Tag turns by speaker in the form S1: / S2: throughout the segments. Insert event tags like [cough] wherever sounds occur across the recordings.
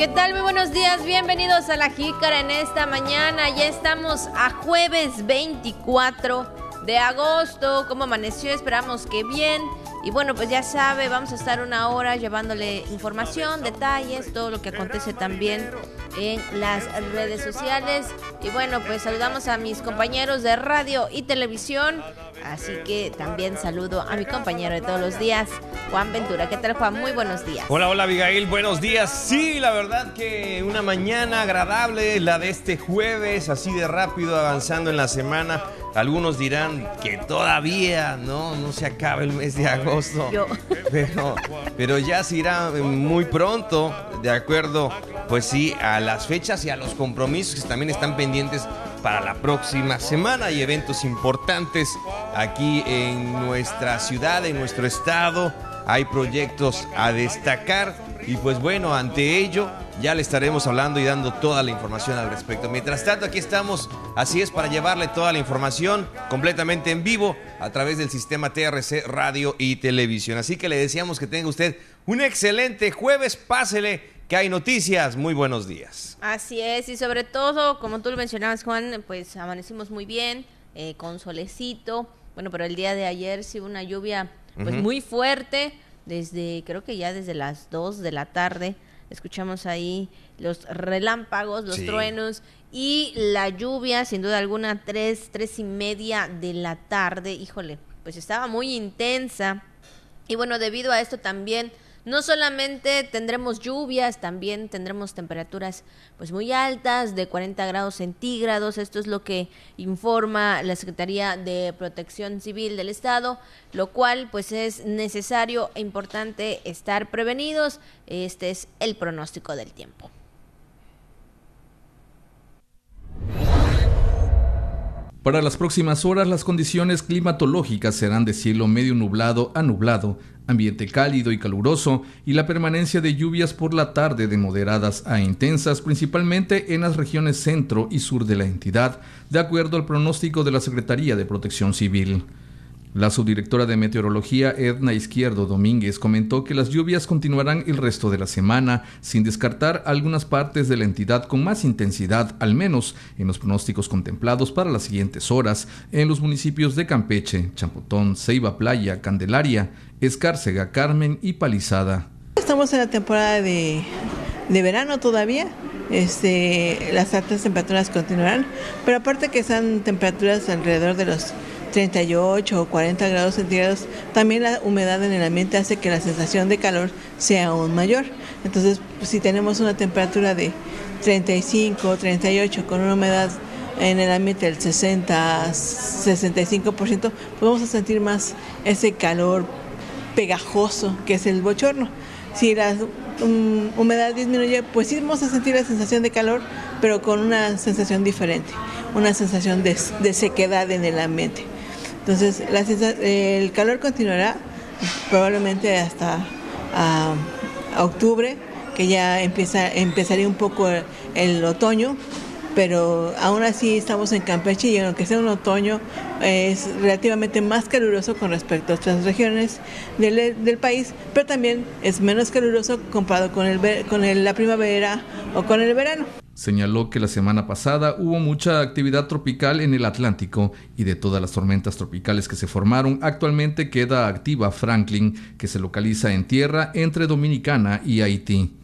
S1: ¿Qué tal? Muy buenos días, bienvenidos a La Jícara en esta mañana. Ya estamos a jueves 24 de agosto. ¿Cómo amaneció? Esperamos que bien. Y bueno, pues ya sabe, vamos a estar una hora llevándole información, detalles, todo lo que acontece también en las redes sociales. Y bueno, pues saludamos a mis compañeros de radio y televisión. Así que también saludo a mi compañero de todos los días, Juan Ventura. ¿Qué tal, Juan? Muy buenos días.
S2: Hola, hola, Abigail. Buenos días. Sí, la verdad que una mañana agradable, la de este jueves, así de rápido avanzando en la semana. Algunos dirán que todavía no, no se acaba el mes de agosto. Pero, pero ya se irá muy pronto, de acuerdo, pues sí, a las fechas y a los compromisos que también están pendientes para la próxima semana. Hay eventos importantes aquí en nuestra ciudad, en nuestro estado. Hay proyectos a destacar y pues bueno, ante ello ya le estaremos hablando y dando toda la información al respecto. Mientras tanto, aquí estamos, así es, para llevarle toda la información completamente en vivo a través del sistema TRC Radio y Televisión. Así que le deseamos que tenga usted un excelente jueves. Pásele que hay noticias. Muy buenos días.
S1: Así es, y sobre todo, como tú lo mencionabas, Juan, pues amanecimos muy bien, eh, con solecito. Bueno, pero el día de ayer sí hubo una lluvia pues muy fuerte, desde, creo que ya desde las 2 de la tarde escuchamos ahí los relámpagos, los truenos y la lluvia, sin duda alguna, tres, tres y media de la tarde, híjole, pues estaba muy intensa. Y bueno, debido a esto también no solamente tendremos lluvias, también tendremos temperaturas pues muy altas de 40 grados centígrados. Esto es lo que informa la Secretaría de Protección Civil del Estado, lo cual pues es necesario e importante estar prevenidos. Este es el pronóstico del tiempo.
S3: Para las próximas horas las condiciones climatológicas serán de cielo medio nublado a nublado, ambiente cálido y caluroso y la permanencia de lluvias por la tarde de moderadas a intensas, principalmente en las regiones centro y sur de la entidad, de acuerdo al pronóstico de la Secretaría de Protección Civil. La subdirectora de Meteorología, Edna Izquierdo Domínguez, comentó que las lluvias continuarán el resto de la semana, sin descartar algunas partes de la entidad con más intensidad, al menos en los pronósticos contemplados para las siguientes horas, en los municipios de Campeche, Champotón, Ceiba Playa, Candelaria, Escárcega, Carmen y Palizada.
S4: Estamos en la temporada de, de verano todavía, este, las altas temperaturas continuarán, pero aparte que están temperaturas alrededor de los 38 o 40 grados centígrados, también la humedad en el ambiente hace que la sensación de calor sea aún mayor. Entonces, si tenemos una temperatura de 35 o 38 con una humedad en el ambiente del 60, 65%, pues vamos sentir más ese calor pegajoso que es el bochorno. Si la humedad disminuye, pues sí vamos a sentir la sensación de calor, pero con una sensación diferente, una sensación de sequedad en el ambiente. Entonces, el calor continuará probablemente hasta octubre, que ya empieza, empezaría un poco el, otoño, pero aún así estamos en Campeche y aunque sea un otoño es relativamente más caluroso con respecto a otras regiones del, del país, pero también es menos caluroso comparado con, el, con la primavera o con el verano.
S3: Señaló que la semana pasada hubo mucha actividad tropical en el Atlántico y de todas las tormentas tropicales que se formaron, actualmente queda activa Franklin, que se localiza en tierra entre Dominicana y Haití.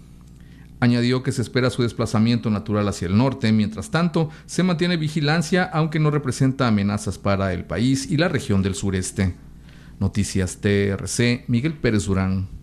S3: Añadió que se espera su desplazamiento natural hacia el norte, mientras tanto se mantiene vigilancia aunque no representa amenazas para el país y la región del sureste. Noticias TRC, Miguel Pérez Durán.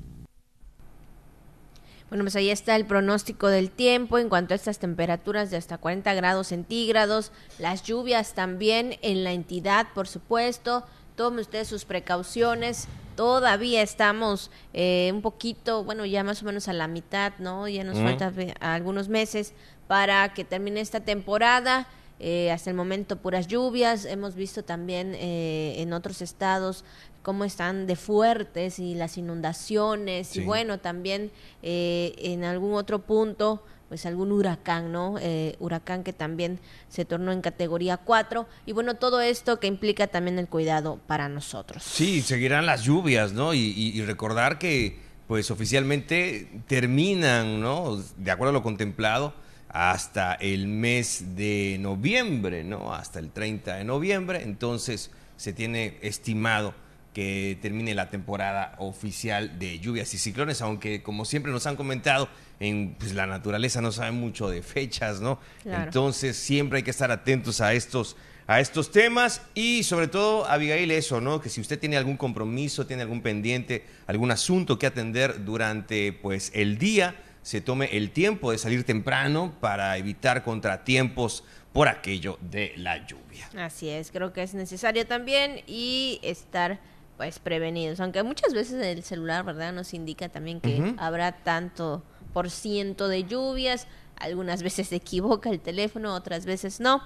S1: Bueno, pues ahí está el pronóstico del tiempo en cuanto a estas temperaturas de hasta 40 grados centígrados, las lluvias también en la entidad, por supuesto. Tome usted sus precauciones. Todavía estamos eh, un poquito, bueno, ya más o menos a la mitad, ¿no? Ya nos falta algunos meses para que termine esta temporada. Eh, hasta el momento puras lluvias. Hemos visto también eh, en otros estados cómo están de fuertes y las inundaciones y bueno, también eh, en algún otro punto pues algún huracán, ¿no? Eh, huracán que también se tornó en categoría 4 y bueno, todo esto que implica también el cuidado para nosotros.
S2: Sí, seguirán las lluvias, ¿no? Y, y recordar que pues oficialmente terminan, ¿no? De acuerdo a lo contemplado, hasta el mes de noviembre, ¿no? Hasta el 30 de noviembre. Entonces se tiene estimado que termine la temporada oficial de lluvias y ciclones, aunque como siempre nos han comentado, en pues, la naturaleza no sabe mucho de fechas, ¿no? Entonces siempre hay que estar atentos a estos a estos temas y sobre todo, Abigail, eso, ¿no? Que si usted tiene algún compromiso, tiene algún pendiente, algún asunto que atender durante pues el día, se tome el tiempo de salir temprano para evitar contratiempos por aquello de la lluvia.
S1: Así es, creo que es necesario también y estar pues prevenidos, aunque muchas veces el celular, ¿verdad? Nos indica también que habrá tanto por ciento de lluvias, algunas veces se equivoca el teléfono, otras veces no,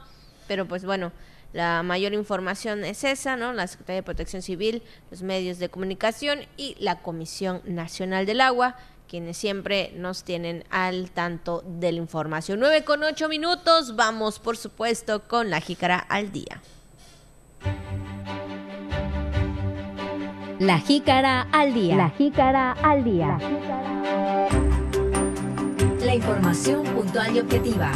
S1: pero pues bueno, la mayor información es esa, ¿no? La Secretaría de Protección Civil, los medios de comunicación y la Comisión Nacional del Agua, quienes siempre nos tienen al tanto de la información. 9 con 8 minutos, vamos por supuesto con la jícara al día.
S5: La jícara al día. La jícara al día. La información puntual y objetiva.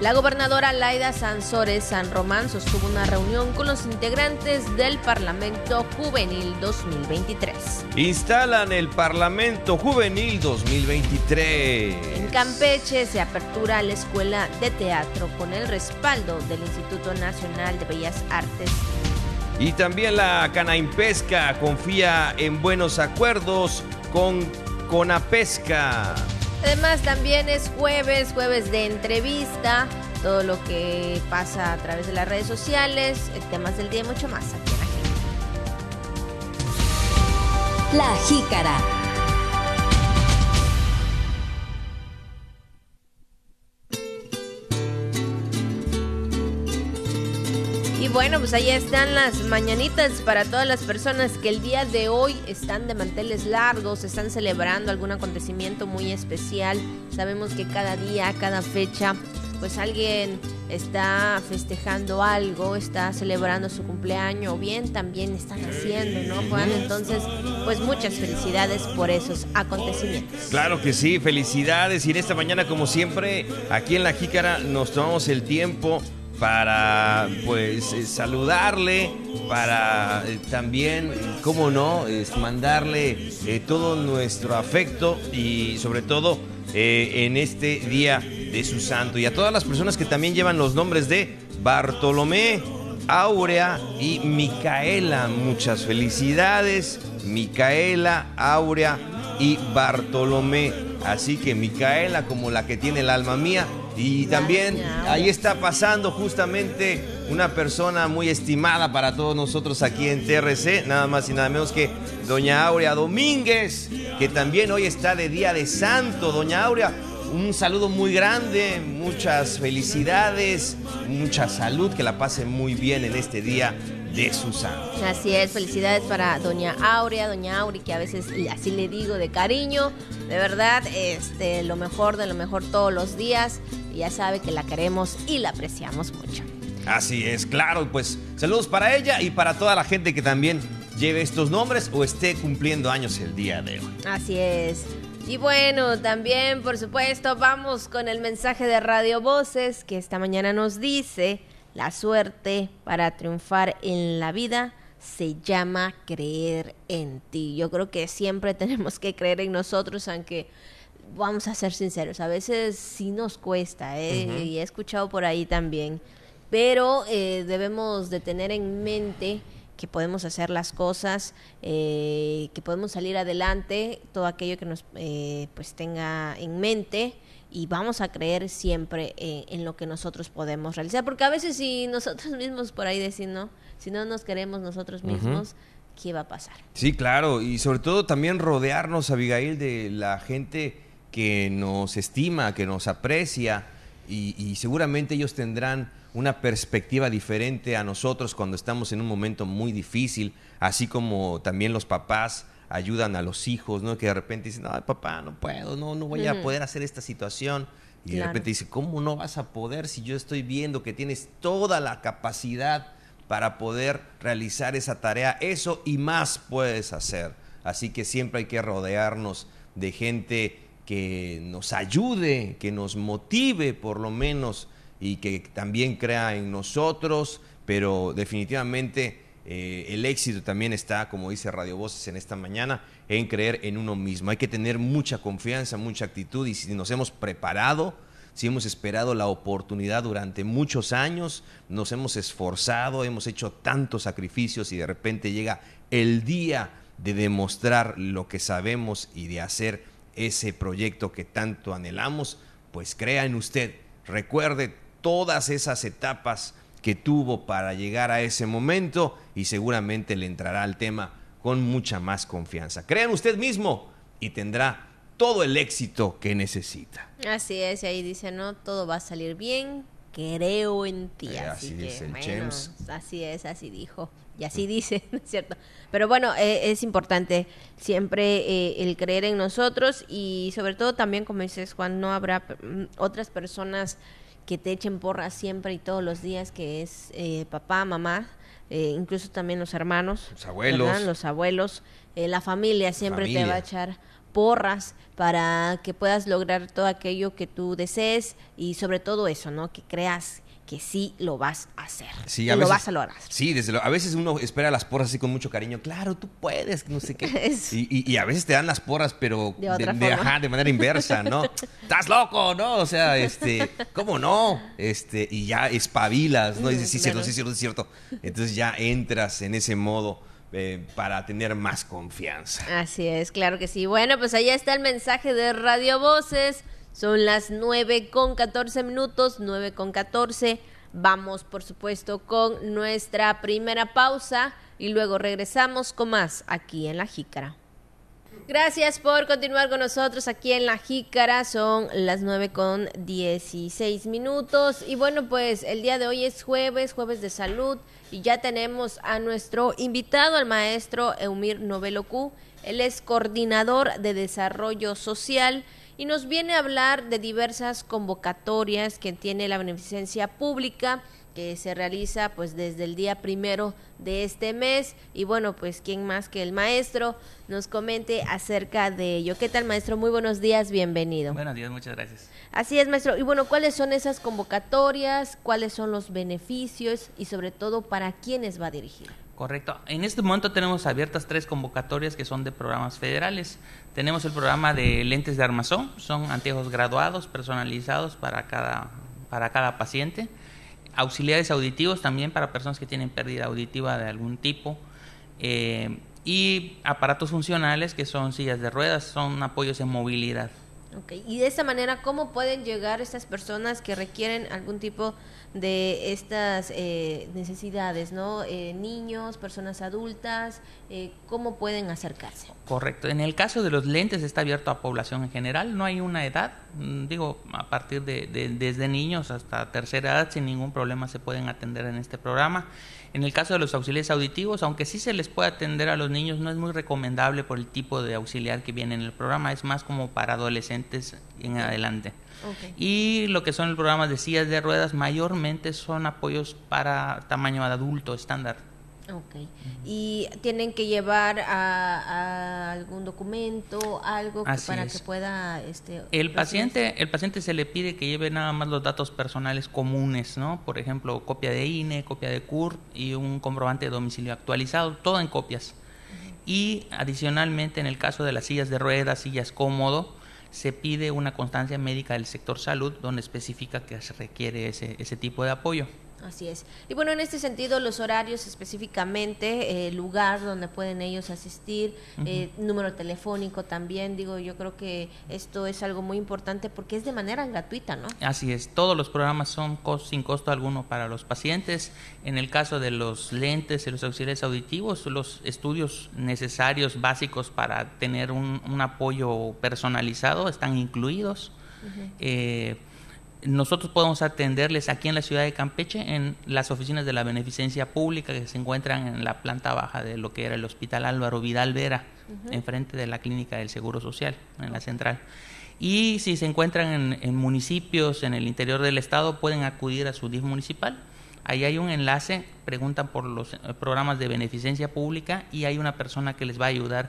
S1: La gobernadora Laida Sansores San Román sostuvo una reunión con los integrantes del Parlamento Juvenil 2023.
S2: Instalan el Parlamento Juvenil 2023.
S1: En Campeche se apertura la Escuela de Teatro con el respaldo del Instituto Nacional de Bellas Artes.
S2: Y también la Canaimpesca confía en buenos acuerdos con Conapesca.
S1: Además también es jueves, jueves de entrevista, todo lo que pasa a través de las redes sociales, temas del día y mucho más aquí
S5: en la Jícara. La Jícara.
S1: Bueno, pues ahí están las mañanitas para todas las personas que el día de hoy están de manteles largos, están celebrando algún acontecimiento muy especial. Sabemos que cada día, cada fecha, pues alguien está festejando algo, está celebrando su cumpleaños o bien también están haciendo, ¿no, Juan? Entonces, pues muchas felicidades por esos acontecimientos.
S2: Claro que sí, felicidades. Y en esta mañana, como siempre, aquí en La Jícara nos tomamos el tiempo para pues eh, saludarle, para eh, también, cómo no, mandarle eh, todo nuestro afecto y sobre todo en este día de su santo y a todas las personas que también llevan los nombres de Bartolomé, Aurea y Micaela. Muchas felicidades, Micaela, Aurea y Bartolomé. Así que Micaela como la que tiene el alma mía y también ahí está pasando justamente una persona muy estimada para todos nosotros aquí en TRC, nada más y nada menos que doña Aurea Domínguez, que también hoy está de Día de Santo. Doña Aurea, un saludo muy grande, muchas felicidades, mucha salud, que la pase muy bien en este día de Susana.
S1: Así es, felicidades para doña Aurea, doña Auri, que a veces así le digo de cariño. De verdad, este, lo mejor de lo mejor todos los días. Y ya sabe que la queremos y la apreciamos mucho.
S2: Así es, claro, pues saludos para ella y para toda la gente que también lleve estos nombres o esté cumpliendo años el día de hoy.
S1: Así es. Y bueno, también, por supuesto, vamos con el mensaje de Radio Voces que esta mañana nos dice la suerte para triunfar en la vida se llama creer en ti. Yo creo que siempre [laughs] tenemos que creer en nosotros, aunque vamos a ser sinceros, a veces sí nos cuesta, ¿eh? y he escuchado por ahí también, pero eh, debemos de tener en mente que podemos hacer las cosas, eh, que podemos salir adelante, todo aquello que nos pues tenga en mente y vamos a creer siempre en, lo que nosotros podemos realizar, porque a veces si nosotros [laughs] mismos por ahí decimos, ¿no? si no nos queremos nosotros mismos, ¿qué va a pasar?
S2: Sí, claro, y sobre todo también rodearnos, Abigail, de la gente que nos estima, que nos aprecia, y, y seguramente ellos tendrán una perspectiva diferente a nosotros cuando estamos en un momento muy difícil, así como también los papás ayudan a los hijos, ¿no? Que de repente dicen, no, papá, no puedo, no, no voy a poder hacer esta situación. Y de repente dice, ¿cómo no vas a poder si yo estoy viendo que tienes toda la capacidad para poder realizar esa tarea? Eso y más puedes hacer. Así que siempre hay que rodearnos de gente que nos ayude, que nos motive por lo menos y que también crea en nosotros, pero definitivamente eh, el éxito también está, como dice Radio Voces en esta mañana, en creer en uno mismo. Hay que tener mucha confianza, mucha actitud y si nos hemos preparado, si hemos esperado la oportunidad durante muchos años, nos hemos esforzado, hemos hecho tantos sacrificios y de repente llega el día de demostrar lo que sabemos y de hacer ese proyecto que tanto anhelamos, pues crea en usted, recuerde todas esas etapas que tuvo para llegar a ese momento y seguramente le entrará al tema con mucha más confianza. Crea en usted mismo y tendrá todo el éxito que necesita.
S1: Así es, y ahí dice, no, todo va a salir bien, creo en ti. Eh, así, es, el Así es, así dijo. Y así dice, [laughs] ¿no es cierto? Pero bueno, eh, es importante siempre eh, el creer en nosotros y sobre todo también, como dices Juan, no habrá mm, otras personas que te echen porras siempre y todos los días, que es papá, mamá, incluso también los hermanos.
S2: Los abuelos.
S1: Los abuelos. la familia siempre te va a echar porras para que puedas lograr todo aquello que tú desees y sobre todo eso, ¿no? Que creas que sí lo vas a hacer. Sí, a lo vas a lograr.
S2: Sí, desde a veces uno espera las porras así con mucho cariño. Claro, tú puedes, no sé qué. [laughs] Y, a veces te dan las porras, pero de, de, manera inversa, ¿no? [laughs] Estás loco, ¿no? O sea, este, ¿cómo no? Este, y ya espabilas, ¿no? Y dices, sí, cierto, sí, cierto, sí, cierto. Entonces ya entras en ese modo eh, para tener más confianza.
S1: Así es, claro que sí. Bueno, pues allá está el mensaje de Radio Voces. Son las 9 con 14 minutos, 9 con 14. Vamos, por supuesto, con nuestra primera pausa y luego regresamos con más aquí en La Jícara. Gracias por continuar con nosotros aquí en La Jícara. Son las 9 con 16 minutos. Y bueno, pues el día de hoy es jueves, jueves de salud. Y ya tenemos a nuestro invitado, al maestro Eumir Novelocu. Él es coordinador de desarrollo social y nos viene a hablar de diversas convocatorias que tiene la beneficencia pública que se realiza pues desde el día primero de este mes y bueno pues quién más que el maestro nos comente acerca de ello. ¿Qué tal maestro? Muy buenos días, bienvenido.
S6: Buenos días, muchas gracias.
S1: Así es maestro. Y bueno, ¿cuáles son esas convocatorias? ¿Cuáles son los beneficios? Y sobre todo, ¿para quiénes va dirigido?
S6: Correcto. En este momento tenemos abiertas tres convocatorias que son de programas federales. Tenemos el programa de lentes de armazón, son anteojos graduados, personalizados para cada, para cada paciente auxiliares auditivos también para personas que tienen pérdida auditiva de algún tipo. Eh, y aparatos funcionales que son sillas de ruedas, son apoyos en movilidad.
S1: Okay. Y de esa manera, ¿cómo pueden llegar estas personas que requieren algún tipo de estas eh, necesidades, ¿no? Eh, niños, personas adultas, eh, ¿cómo pueden acercarse?
S6: Correcto. En el caso de los lentes está abierto a población en general, no hay una edad, mm, digo, a partir de, de desde niños hasta tercera edad sin ningún problema se pueden atender en este programa. En el caso de los auxiliares auditivos, aunque sí se les puede atender a los niños, no es muy recomendable por el tipo de auxiliar que viene en el programa, es más como para adolescentes en adelante. Y lo que son el programa de sillas de ruedas, mayormente son apoyos para tamaño adulto estándar.
S1: Ok. ¿Y tienen que llevar a, algún documento, algo para que pueda... Este,
S6: el, paciente, el paciente se le pide que lleve nada más los datos personales comunes, ¿no? Por ejemplo, copia de INE, copia de CURP y un comprobante de domicilio actualizado, todo en copias. Y adicionalmente, en el caso de las sillas de ruedas, sillas cómodo, se pide una constancia médica del sector salud donde especifica que se requiere ese, ese tipo de apoyo.
S1: Así es. Y bueno, en este sentido, los horarios específicamente, el lugar donde pueden ellos asistir, eh, número telefónico también, digo, yo creo que esto es algo muy importante porque es de manera gratuita, ¿no?
S6: Así es, todos los programas son sin costo alguno para los pacientes. En el caso de los lentes y los auxiliares auditivos, los estudios necesarios, básicos para tener un, apoyo personalizado están incluidos nosotros podemos atenderles aquí en la ciudad de Campeche en las oficinas de la beneficencia pública que se encuentran en la planta baja de lo que era el Hospital Álvaro Vidal Vera, enfrente de la clínica del Seguro Social, en la central. Y si se encuentran en, municipios en el interior del estado, pueden acudir a su DIF municipal. Ahí hay un enlace, preguntan por los eh, programas de beneficencia pública y hay una persona que les va a ayudar.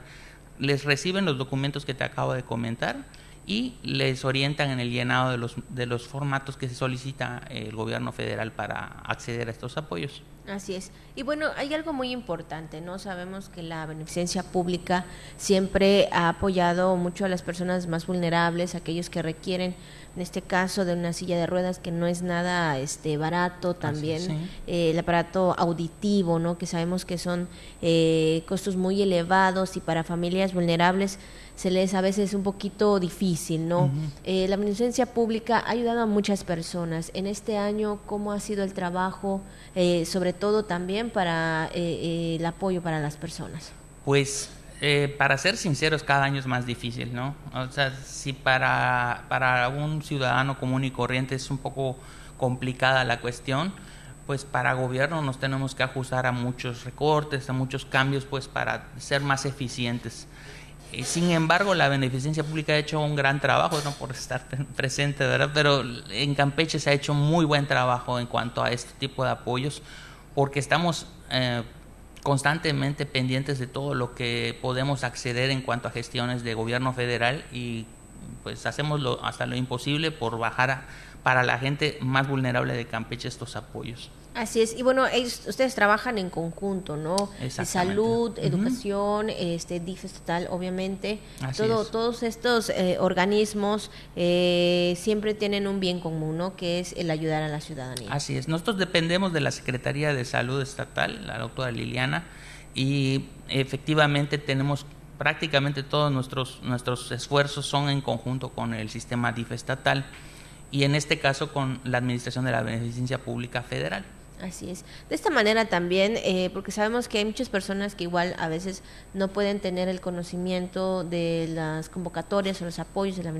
S6: Les reciben los documentos que te acabo de comentar y les orientan en el llenado de los, de los formatos que se solicita el gobierno federal para acceder a estos apoyos.
S1: Así es. Y bueno, hay algo muy importante, ¿no? Sabemos que la beneficencia pública siempre ha apoyado mucho a las personas más vulnerables, aquellos que requieren, en este caso, de una silla de ruedas que no es nada este barato, también eh, el aparato auditivo, ¿no? Que sabemos que son eh, costos muy elevados y para familias vulnerables se les a veces un poquito difícil, ¿no? Eh, la beneficencia pública ha ayudado a muchas personas. En este año, ¿cómo ha sido el trabajo, eh, sobre todo también para eh, el apoyo para las personas?
S6: Pues, para ser sinceros, cada año es más difícil, ¿no? O sea, si para, para un ciudadano común y corriente es un poco complicada la cuestión, pues para gobierno nos tenemos que ajustar a muchos recortes, a muchos cambios, pues para ser más eficientes. Eh, sin embargo, la beneficencia pública ha hecho un gran trabajo, no por estar presente, ¿verdad? Pero en Campeche se ha hecho muy buen trabajo en cuanto a este tipo de apoyos, porque estamos eh, constantemente pendientes de todo lo que podemos acceder en cuanto a gestiones de gobierno federal y pues hacemos lo, hasta lo imposible por bajar para la gente más vulnerable de Campeche estos apoyos.
S1: Así es, y bueno, ustedes trabajan en conjunto, ¿no? salud, educación, este DIF estatal, obviamente. Todo, todos estos eh, organismos eh, siempre tienen un bien común, ¿no? Que es el ayudar a la ciudadanía.
S6: Así es, nosotros dependemos de la Secretaría de Salud Estatal, la doctora Liliana, y efectivamente tenemos prácticamente todos nuestros, nuestros esfuerzos son en conjunto con el sistema DIF estatal y en este caso con la Administración de la Beneficencia Pública Federal.
S1: Así es. De esta manera también, eh, porque sabemos que hay muchas personas que igual a veces no pueden tener el conocimiento de las convocatorias o los apoyos de la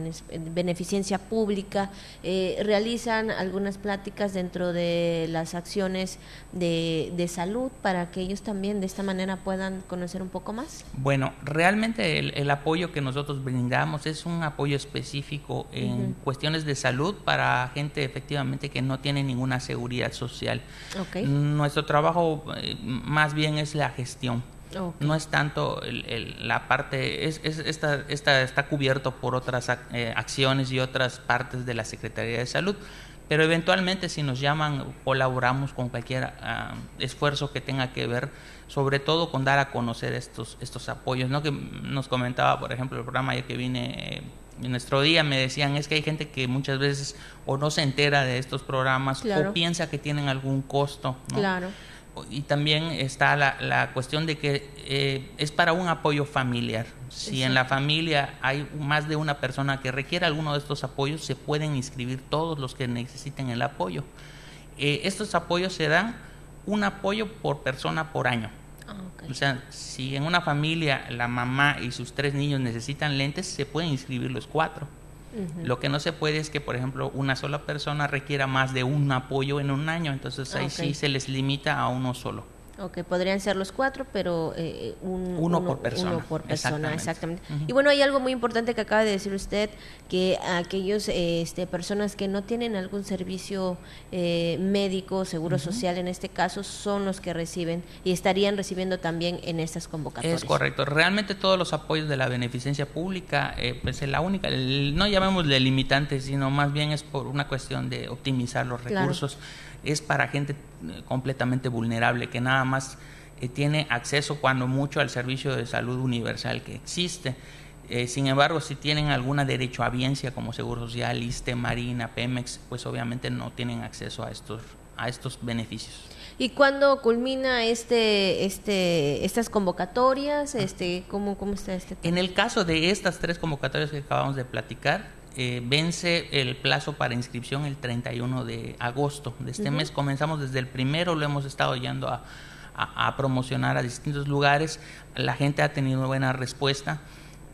S1: beneficencia pública, eh, realizan algunas pláticas dentro de las acciones de, de, salud para que ellos también de esta manera puedan conocer un poco más.
S6: Bueno, realmente el, apoyo que nosotros brindamos es un apoyo específico en cuestiones de salud para gente efectivamente que no tiene ninguna seguridad social. Nuestro trabajo eh, más bien es la gestión. No es tanto la parte, es, esta, está cubierto por otras eh, acciones y otras partes de la Secretaría de Salud, pero eventualmente si nos llaman colaboramos con cualquier ah, esfuerzo que tenga que ver sobre todo con dar a conocer estos estos apoyos no que nos comentaba por ejemplo el programa ayer que vine en nuestro día me decían es que hay gente que muchas veces o no se entera de estos programas o piensa que tienen algún costo. Claro. Y también está la, la cuestión de que eh, es para un apoyo familiar. Si en la familia hay más de una persona que requiere alguno de estos apoyos, se pueden inscribir todos los que necesiten el apoyo. Eh, estos apoyos se dan un apoyo por persona por año. Ah, o sea, si en una familia la mamá y sus tres niños necesitan lentes, se pueden inscribir los cuatro. Lo que no se puede es que, por ejemplo, una sola persona requiera más de un apoyo en un año, entonces ahí sí se les limita a uno solo.
S1: Ok, podrían ser los cuatro, pero eh,
S6: uno, por persona.
S1: Uno por persona, exactamente. Y bueno, hay algo muy importante que acaba de decir usted, que aquellos este, personas que no tienen algún servicio eh, médico, seguro social en este caso, son los que reciben y estarían recibiendo también en estas convocatorias.
S6: Es correcto. Realmente todos los apoyos de la beneficencia pública, eh, pues es la única, no llamemos de limitante, sino más bien es por una cuestión de optimizar los recursos es para gente eh, completamente vulnerable que nada más eh, tiene acceso cuando mucho al servicio de salud universal que existe. Eh, sin embargo, si tienen alguna derecho a biencia como Seguro Social, ISTE, Marina, Pemex, pues obviamente no tienen acceso a estos, a estos beneficios.
S1: ¿Y cuándo culmina este, este, estas convocatorias? Este, ¿cómo, ¿Cómo está este
S6: En el caso de estas tres convocatorias que acabamos de platicar, eh, vence el plazo para inscripción el 31 de agosto de este mes. Comenzamos desde el primero, lo hemos estado yendo a, a, promocionar a distintos lugares. La gente ha tenido buena respuesta.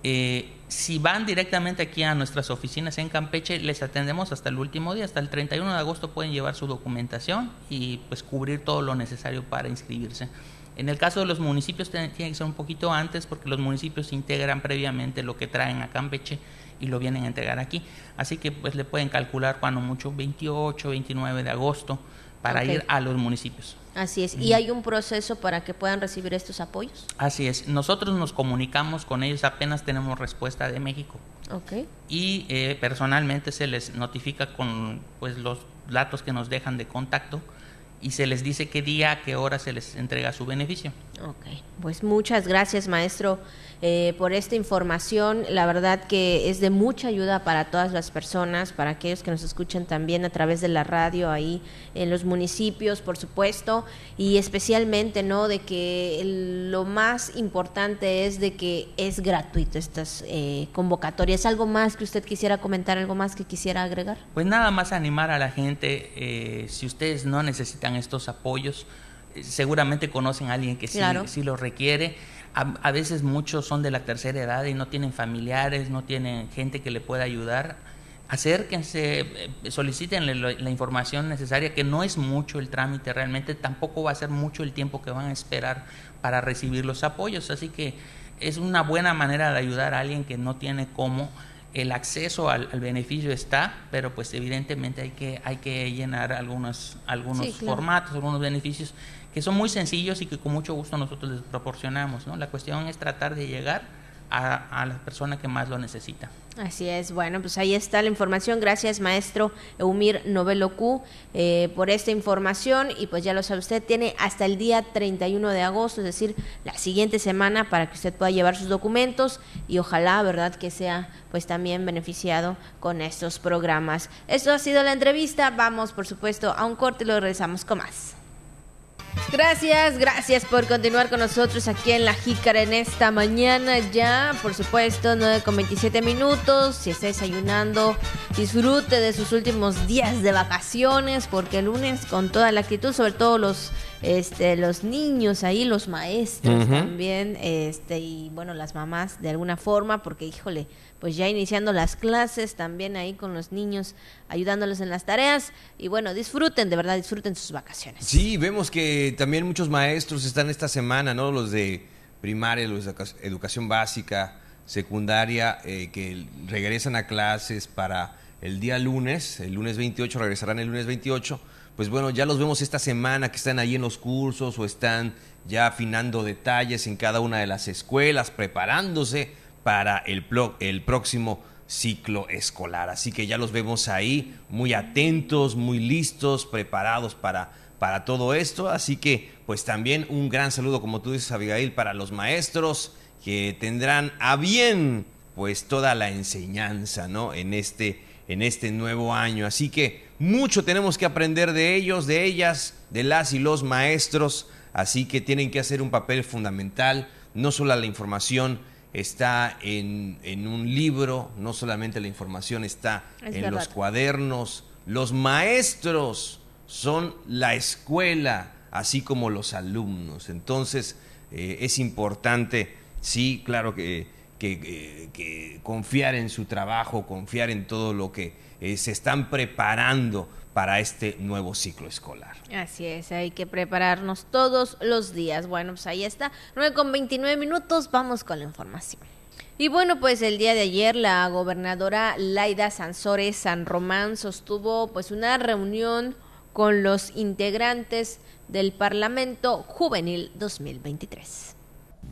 S6: Eh, si van directamente aquí a nuestras oficinas en Campeche, les atendemos hasta el último día, hasta el 31 de agosto pueden llevar su documentación y pues cubrir todo lo necesario para inscribirse. En el caso de los municipios tiene que ser un poquito antes porque los municipios integran previamente lo que traen a Campeche y lo vienen a entregar aquí. Así que pues le pueden calcular cuando mucho 28, 29 de agosto para ir a los municipios.
S1: Así es. ¿Y hay un proceso para que puedan recibir estos apoyos?
S6: Así es. Nosotros nos comunicamos con ellos apenas tenemos respuesta de México.
S1: Ok.
S6: Y eh, personalmente se les notifica con pues los datos que nos dejan de contacto y se les dice qué día, a qué hora se les entrega su beneficio.
S1: Ok, pues muchas gracias maestro eh, por esta información. La verdad que es de mucha ayuda para todas las personas, para aquellos que nos escuchan también a través de la radio ahí en los municipios, por supuesto, y especialmente, ¿no? De que lo más importante es de que es gratuito estas eh, convocatorias. ¿Algo más que usted quisiera comentar, algo más que quisiera agregar?
S6: Pues nada más animar a la gente, eh, si ustedes no necesitan estos apoyos, seguramente conocen a alguien que sí, sí lo requiere. A, veces muchos son de la tercera edad y no tienen familiares, no tienen gente que le pueda ayudar. Acérquense, eh, soliciten la, información necesaria, que no es mucho el trámite realmente, tampoco va a ser mucho el tiempo que van a esperar para recibir los apoyos. Así que es una buena manera de ayudar a alguien que no tiene cómo. El acceso al, beneficio está, pero pues evidentemente hay que, hay que llenar algunos, algunos formatos, algunos beneficios que son muy sencillos y que con mucho gusto nosotros les proporcionamos. ¿no? La cuestión es tratar de llegar a, la persona que más lo necesita.
S1: Así es, bueno, pues ahí está la información. Gracias, maestro Eumir Novelo eh, por esta información. Y pues ya lo sabe usted, tiene hasta el día 31 de agosto, es decir, la siguiente semana, para que usted pueda llevar sus documentos y ojalá, ¿verdad?, que sea pues también beneficiado con estos programas. Esto ha sido la entrevista. Vamos, por supuesto, a un corte y lo regresamos con más. Gracias, gracias por continuar con nosotros aquí en La Jícara en esta mañana ya, por supuesto, 9 con 27 minutos. Si está desayunando, disfrute de sus últimos días de vacaciones, porque el lunes con toda la actitud, sobre todo los este, los niños ahí, los maestros también, este, y bueno, las mamás de alguna forma, porque híjole, pues ya iniciando las clases también ahí con los niños, ayudándoles en las tareas, y bueno, disfruten, de verdad, disfruten sus vacaciones.
S2: Sí, vemos que también muchos maestros están esta semana, ¿no? Los de primaria, los de educación básica, secundaria, eh, que regresan a clases para el día lunes, el lunes 28, regresarán el lunes 28 pues bueno, ya los vemos esta semana que están ahí en los cursos o están ya afinando detalles en cada una de las escuelas, preparándose para el, el próximo ciclo escolar. Así que ya los vemos ahí muy atentos, muy listos, preparados para, para todo esto. Así que pues también un gran saludo, como tú dices, Abigail, para los maestros que tendrán a bien pues toda la enseñanza, ¿no? En este, en este nuevo año. Así que mucho tenemos que aprender de ellos, de ellas, de las y los maestros, así que tienen que hacer un papel fundamental. No solo la información está en, un libro, no solamente la información está en los cuadernos. Los maestros son la escuela, así como los alumnos. Entonces, eh, es importante, sí, claro que, que, confiar en su trabajo, confiar en todo lo que eh, se están preparando para este nuevo ciclo escolar.
S1: Así es, hay que prepararnos todos los días. Bueno, pues ahí está, 9 con 29 minutos, vamos con la información. Y bueno, pues el día de ayer la gobernadora Laida Sansores San Román sostuvo pues una reunión con los integrantes del Parlamento Juvenil 2023.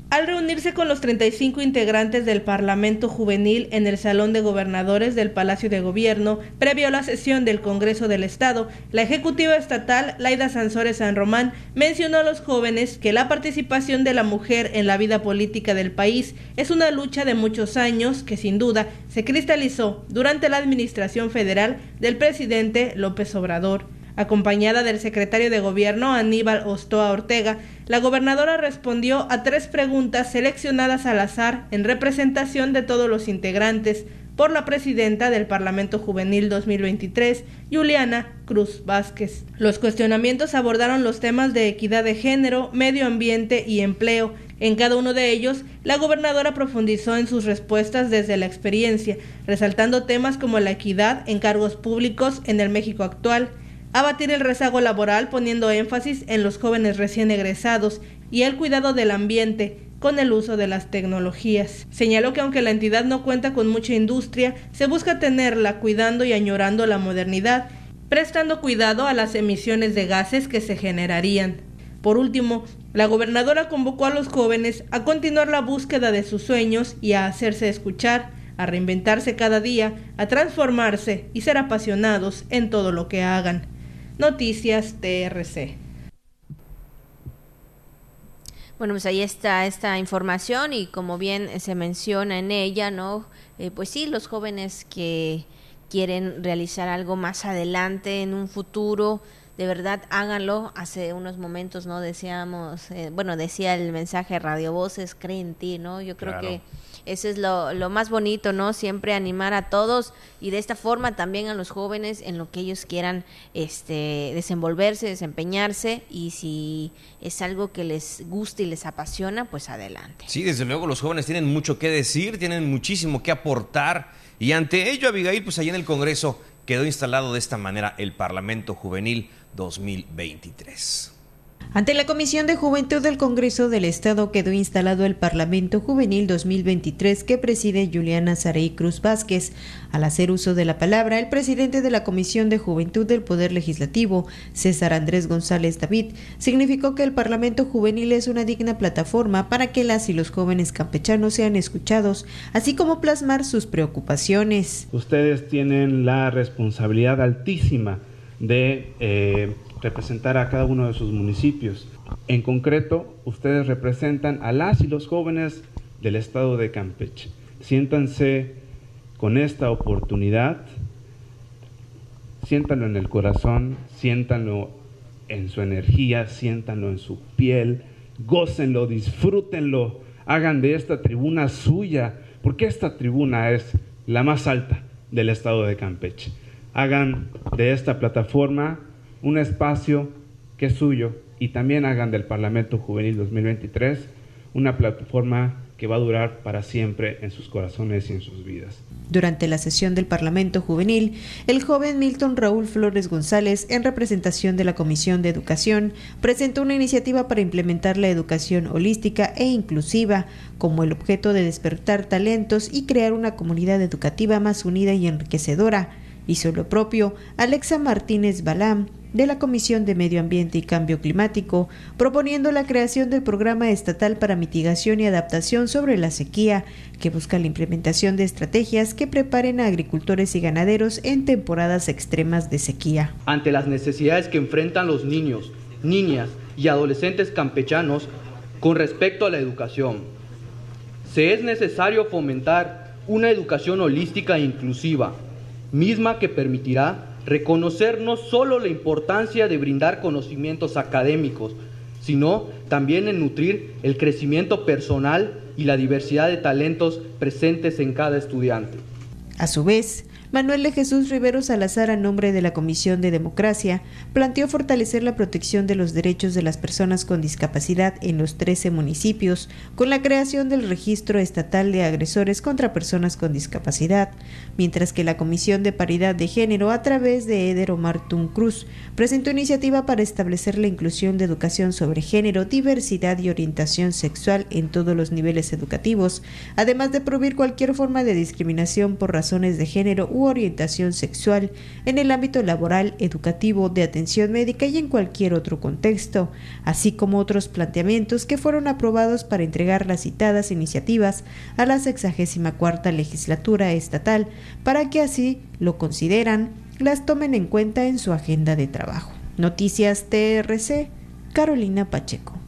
S7: Al reunirse con los 35 integrantes del Parlamento Juvenil en el Salón de Gobernadores del Palacio de Gobierno, previo a la sesión del Congreso del Estado, la Ejecutiva Estatal, Laida Sansores San Román, mencionó a los jóvenes que la participación de la mujer en la vida política del país es una lucha de muchos años que sin duda se cristalizó durante la administración federal del presidente López Obrador. Acompañada del secretario de Gobierno Aníbal Ostoa Ortega, la gobernadora respondió a tres preguntas seleccionadas al azar en representación de todos los integrantes por la presidenta del Parlamento Juvenil 2023, Juliana Cruz Vázquez. Los cuestionamientos abordaron los temas de equidad de género, medio ambiente y empleo. En cada uno de ellos, la gobernadora profundizó en sus respuestas desde la experiencia, resaltando temas como la equidad en cargos públicos en el México actual, abatir el rezago laboral poniendo énfasis en los jóvenes recién egresados y el cuidado del ambiente, con el uso de las tecnologías. Señaló que aunque la entidad no cuenta con mucha industria, se busca tenerla cuidando y añorando la modernidad, prestando cuidado a las emisiones de gases que se generarían. Por último, la gobernadora convocó a los jóvenes a continuar la búsqueda de sus sueños y a hacerse escuchar, a reinventarse cada día, a transformarse y ser apasionados en todo lo que hagan. Noticias TRC.
S1: Bueno, pues ahí está esta información y como bien se menciona en ella, ¿no? Eh, pues sí, los jóvenes que quieren realizar algo más adelante en un futuro, de verdad háganlo. Hace unos momentos, ¿no? Decíamos, eh, bueno, decía el mensaje Radio Voces, cree en ti, ¿no? Yo creo que eso es lo, lo, más bonito, ¿no? Siempre animar a todos y de esta forma también a los jóvenes en lo que ellos quieran este, desenvolverse, desempeñarse y si es algo que les gusta y les apasiona, pues adelante.
S2: Sí, desde luego los jóvenes tienen mucho que decir, tienen muchísimo que aportar y ante ello, Abigail, pues allá en el Congreso quedó instalado de esta manera el Parlamento Juvenil 2023.
S8: Ante la Comisión de Juventud del Congreso del Estado quedó instalado el Parlamento Juvenil 2023 que preside Juliana Sarey Cruz Vázquez. Al hacer uso de la palabra, el presidente de la Comisión de Juventud del Poder Legislativo, César Andrés González David, significó que el Parlamento Juvenil es una digna plataforma para que las y los jóvenes campechanos sean escuchados, así como plasmar sus preocupaciones.
S9: Ustedes tienen la responsabilidad altísima de... Eh, representar a cada uno de sus municipios. En concreto, ustedes representan a las y los jóvenes del estado de Campeche. Siéntanse con esta oportunidad, siéntanlo en el corazón, siéntanlo en su energía, siéntanlo en su piel, gócenlo, disfrútenlo, hagan de esta tribuna suya, porque esta tribuna es la más alta del estado de Campeche. Hagan de esta plataforma un espacio que es suyo y también hagan del Parlamento Juvenil 2023 una plataforma que va a durar para siempre en sus corazones y en sus vidas.
S8: Durante la sesión del Parlamento Juvenil, el joven Milton Raúl Flores González, en representación de la Comisión de Educación, presentó una iniciativa para implementar la educación holística e inclusiva como el objeto de despertar talentos y crear una comunidad educativa más unida y enriquecedora. Hizo lo propio Alexa Martínez Balam, de la Comisión de Medio Ambiente y Cambio Climático, proponiendo la creación del Programa Estatal para Mitigación y Adaptación sobre la Sequía, que busca la implementación de estrategias que preparen a agricultores y ganaderos en temporadas extremas de sequía.
S10: Ante las necesidades que enfrentan los niños, niñas y adolescentes campechanos con respecto a la educación, se es necesario fomentar una educación holística e inclusiva, misma que permitirá reconocer no solo la importancia de brindar conocimientos académicos, sino también en nutrir el crecimiento personal y la diversidad de talentos presentes en cada estudiante.
S8: A su vez, Manuel de Jesús Rivero Salazar, a nombre de la Comisión de Democracia, planteó fortalecer la protección de los derechos de las personas con discapacidad en los 13 municipios, con la creación del Registro Estatal de Agresores contra Personas con Discapacidad, mientras que la Comisión de Paridad de Género, a través de Eder Omar Cruz, presentó iniciativa para establecer la inclusión de educación sobre género, diversidad y orientación sexual en todos los niveles educativos, además de prohibir cualquier forma de discriminación por razones de género orientación sexual en el ámbito laboral, educativo, de atención médica y en cualquier otro contexto, así como otros planteamientos que fueron aprobados para entregar las citadas iniciativas a la 64 legislatura estatal para que así lo consideran, las tomen en cuenta en su agenda de trabajo. Noticias TRC, Carolina Pacheco.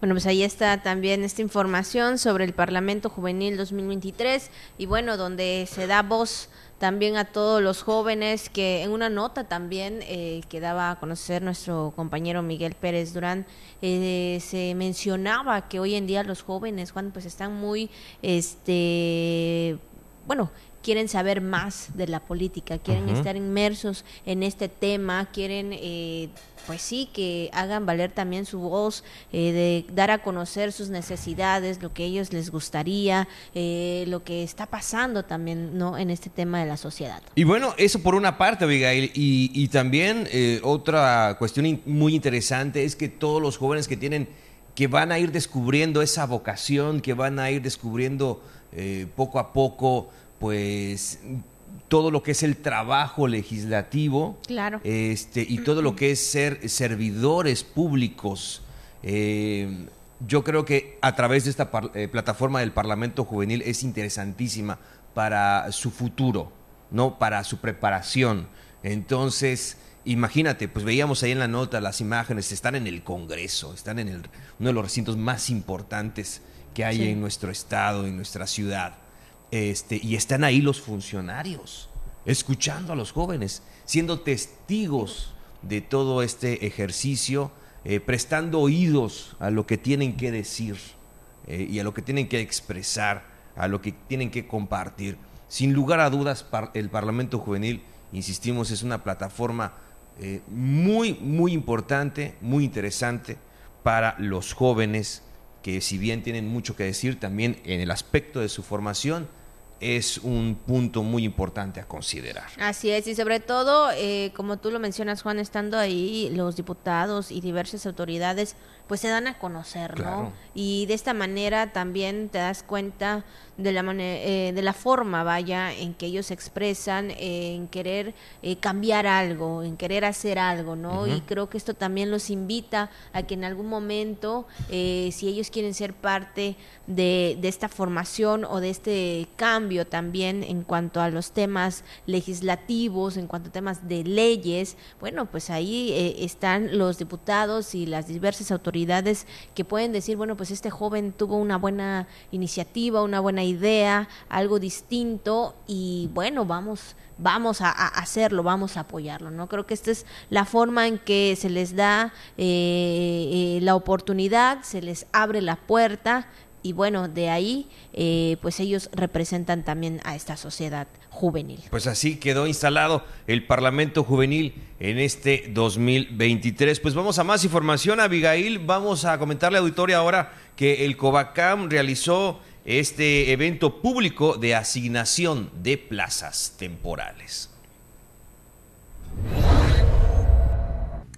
S1: Bueno, pues ahí está también esta información sobre el Parlamento Juvenil 2023 y bueno, donde se da voz también a todos los jóvenes que en una nota también eh, que daba a conocer nuestro compañero Miguel Pérez Durán eh, se mencionaba que hoy en día los jóvenes Juan pues están muy este bueno quieren saber más de la política, quieren estar inmersos en este tema, quieren, eh, pues sí, que hagan valer también su voz, eh, de dar a conocer sus necesidades, lo que ellos les gustaría, eh, lo que está pasando también, ¿no? En este tema de la sociedad.
S2: Y bueno, eso por una parte, Abigail, y, y también otra cuestión muy interesante es que todos los jóvenes que tienen que van a ir descubriendo esa vocación, que van a ir descubriendo eh, poco a poco, pues todo lo que es el trabajo legislativo
S1: claro.
S2: este, y todo lo que es ser servidores públicos. Eh, yo creo que a través de esta eh, plataforma del Parlamento Juvenil es interesantísima para su futuro, ¿no? Para su preparación. Entonces, imagínate, pues veíamos ahí en la nota las imágenes, están en el Congreso, están en el, uno de los recintos más importantes que hay en nuestro estado, en nuestra ciudad. Este, y están ahí los funcionarios, escuchando a los jóvenes, siendo testigos de todo este ejercicio eh, prestando oídos a lo que tienen que decir eh, y a lo que tienen que expresar, a lo que tienen que compartir. Sin lugar a dudas, el Parlamento Juvenil, insistimos, es una plataforma eh, muy, muy importante, muy interesante para los jóvenes que si bien tienen mucho que decir también en el aspecto de su formación, es un punto muy importante a considerar.
S1: Así es, y sobre todo, eh, como tú lo mencionas, Juan, estando ahí los diputados y diversas autoridades pues se dan a conocer, ¿no? Y de esta manera también te das cuenta de la eh, de la forma, vaya, en que ellos se expresan, en querer eh, cambiar algo, en querer hacer algo, ¿no? Y creo que esto también los invita a que en algún momento, eh, si ellos quieren ser parte de, de esta formación o de este cambio también en cuanto a los temas legislativos, en cuanto a temas de leyes, bueno, pues ahí están los diputados y las diversas autoridades que pueden decir, bueno, pues este joven tuvo una buena iniciativa, una buena idea, algo distinto y bueno, vamos vamos a, hacerlo, vamos a apoyarlo, ¿no? Creo que esta es la forma en que se les da eh, eh, la oportunidad, se les abre la puerta y bueno, de ahí eh, pues ellos representan también a esta sociedad juvenil.
S2: Pues así quedó instalado el Parlamento Juvenil en este 2023. Pues vamos a más información, Abigail. Vamos a comentarle a auditoria ahora que el Covacam realizó este evento público de asignación de plazas temporales.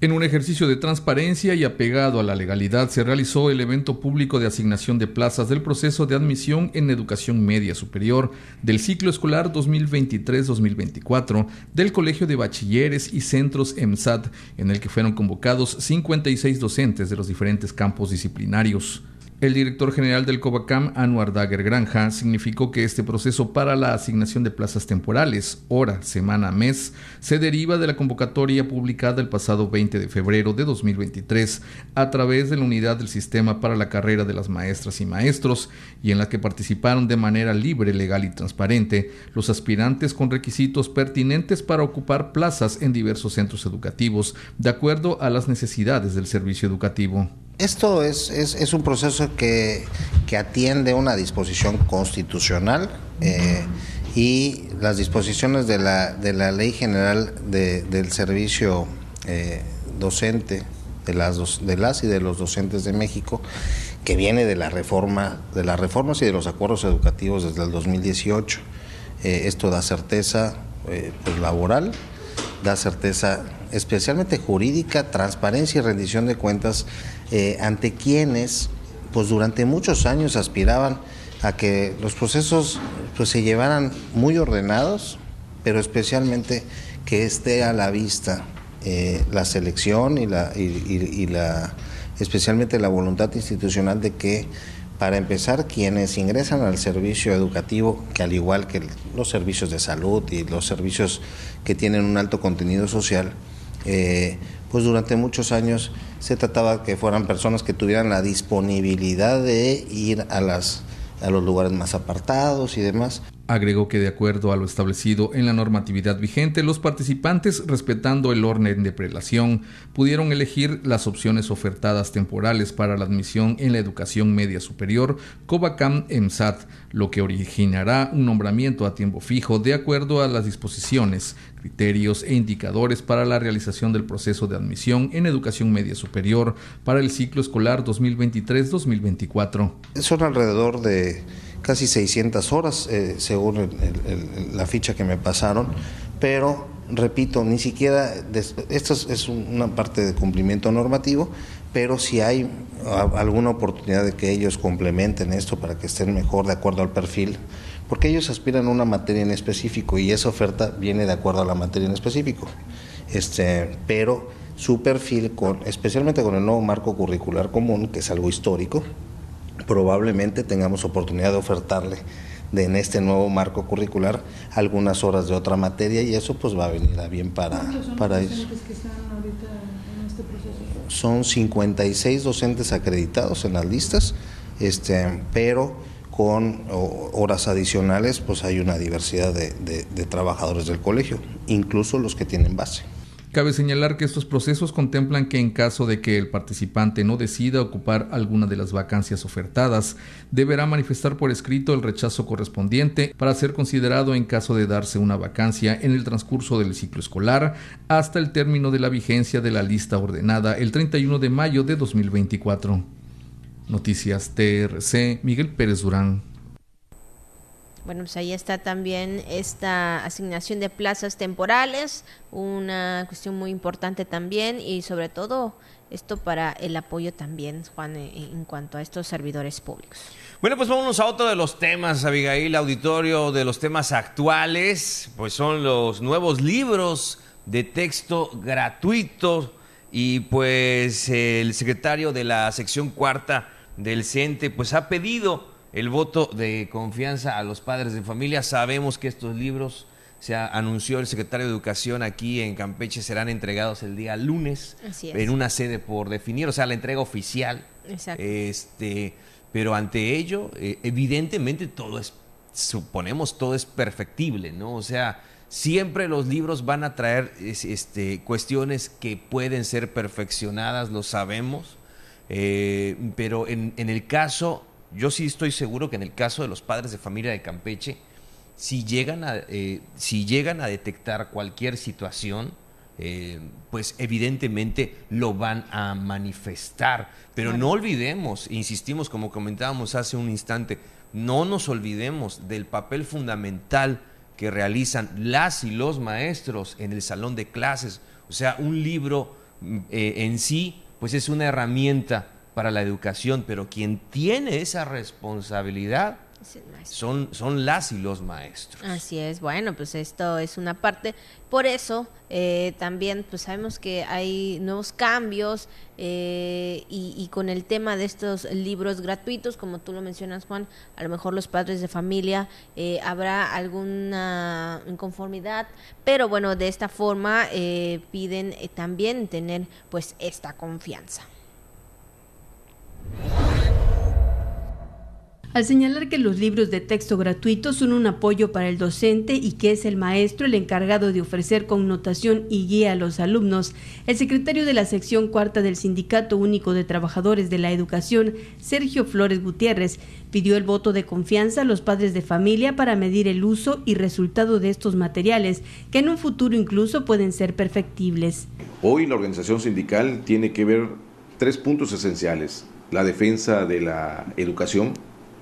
S3: En un ejercicio de transparencia y apegado a la legalidad se realizó el evento público de asignación de plazas del proceso de admisión en educación media superior del ciclo escolar 2023-2024 del Colegio de Bachilleres y Centros EMSAT, en el que fueron convocados 56 docentes de los diferentes campos disciplinarios. El director general del COVACAM, Anuar Dager Granja, significó que este proceso para la asignación de plazas temporales, hora, semana, mes, se deriva de la convocatoria publicada el pasado 20 de febrero de 2023 a través de la unidad del sistema para la carrera de las maestras y maestros y en la que participaron de manera libre, legal y transparente los aspirantes con requisitos pertinentes para ocupar plazas en diversos centros educativos de acuerdo a las necesidades del servicio educativo.
S11: Esto es, es, un proceso que, que, atiende una disposición constitucional eh, y las disposiciones de la, de la Ley General del Servicio eh, Docente de las, de las y de los docentes de México, que viene de la reforma, de las reformas y de los acuerdos educativos desde el 2018. Eh, esto da certeza pues, laboral, da certeza especialmente jurídica, transparencia y rendición de cuentas eh, ante quienes pues durante muchos años aspiraban a que los procesos pues se llevaran muy ordenados, pero especialmente que esté a la vista eh, la selección y la, y, especialmente la voluntad institucional de que para empezar quienes ingresan al servicio educativo, que al igual que los servicios de salud y los servicios que tienen un alto contenido social, eh, pues durante muchos años se trataba que fueran personas que tuvieran la disponibilidad de ir a las a los lugares más apartados y demás.
S3: Agregó que de acuerdo a lo establecido en la normatividad vigente, los participantes, respetando el orden de prelación, pudieron elegir las opciones ofertadas temporales para la admisión en la educación media superior, Covacam EMSAT, lo que originará un nombramiento a tiempo fijo de acuerdo a las disposiciones, criterios e indicadores para la realización del proceso de admisión en educación media superior para el ciclo escolar 2023-2024.
S11: Son alrededor de casi 600 horas, eh, según la ficha que me pasaron, pero repito, ni siquiera, esto es, una parte de cumplimiento normativo, pero si hay alguna oportunidad de que ellos complementen esto para que estén mejor de acuerdo al perfil, porque ellos aspiran a una materia en específico y esa oferta viene de acuerdo a la materia en específico. Este, pero su perfil, con, especialmente con el nuevo marco curricular común, que es algo histórico, probablemente tengamos oportunidad de ofertarle de en este nuevo marco curricular algunas horas de otra materia y eso pues va a venir a bien para, para ellos. Que están ahorita en este proceso? Son 56 docentes acreditados en las listas, este, pero con horas adicionales pues hay una diversidad de, de trabajadores del colegio, incluso los que tienen base.
S3: Cabe señalar que estos procesos contemplan que en caso de que el participante no decida ocupar alguna de las vacancias ofertadas, deberá manifestar por escrito el rechazo correspondiente para ser considerado en caso de darse una vacancia en el transcurso del ciclo escolar hasta el término de la vigencia de la lista ordenada el 31 de mayo de 2024. Noticias TRC, Miguel Pérez Durán.
S1: Bueno, pues ahí está también esta asignación de plazas temporales, una cuestión muy importante también y sobre todo esto para el apoyo también, Juan, en cuanto a estos servidores públicos.
S2: Bueno, pues vámonos a otro de los temas, Abigail, auditorio de los temas actuales, pues son los nuevos libros de texto gratuito y pues el secretario de la sección cuarta del CENTE pues ha pedido el voto de confianza a los padres de familia. Sabemos que estos libros, se anunció el secretario de Educación aquí en Campeche, serán entregados el día lunes en una sede por definir, o sea, la entrega oficial. Exacto. Este, pero ante ello, eh, evidentemente todo es, suponemos, todo es perfectible, ¿no? O sea, siempre los libros van a traer este, cuestiones que pueden ser perfeccionadas, lo sabemos, eh, pero en, en el caso yo sí estoy seguro que en el caso de los padres de familia de Campeche, si llegan a, eh, si llegan a detectar cualquier situación, eh, pues evidentemente lo van a manifestar. Pero no olvidemos, insistimos como comentábamos hace un instante, no nos olvidemos del papel fundamental que realizan las y los maestros en el salón de clases. O sea, un libro mm, eh, en sí, pues es una herramienta para la educación, pero quien tiene esa responsabilidad son, son las y los maestros.
S1: Así es, bueno, pues esto es una parte. Por eso eh, también pues sabemos que hay nuevos cambios eh, y, con el tema de estos libros gratuitos, como tú lo mencionas Juan, a lo mejor los padres de familia eh, habrá alguna inconformidad, pero bueno, de esta forma piden también tener pues esta confianza.
S8: Al señalar que los libros de texto gratuitos son un apoyo para el docente y que es el maestro el encargado de ofrecer connotación y guía a los alumnos, el secretario de la sección cuarta del Sindicato Único de Trabajadores de la Educación, Sergio Flores Gutiérrez, pidió el voto de confianza a los padres de familia para medir el uso y resultado de estos materiales, que en un futuro incluso pueden ser perfectibles.
S12: Hoy la organización sindical tiene que ver tres puntos esenciales la defensa de la educación,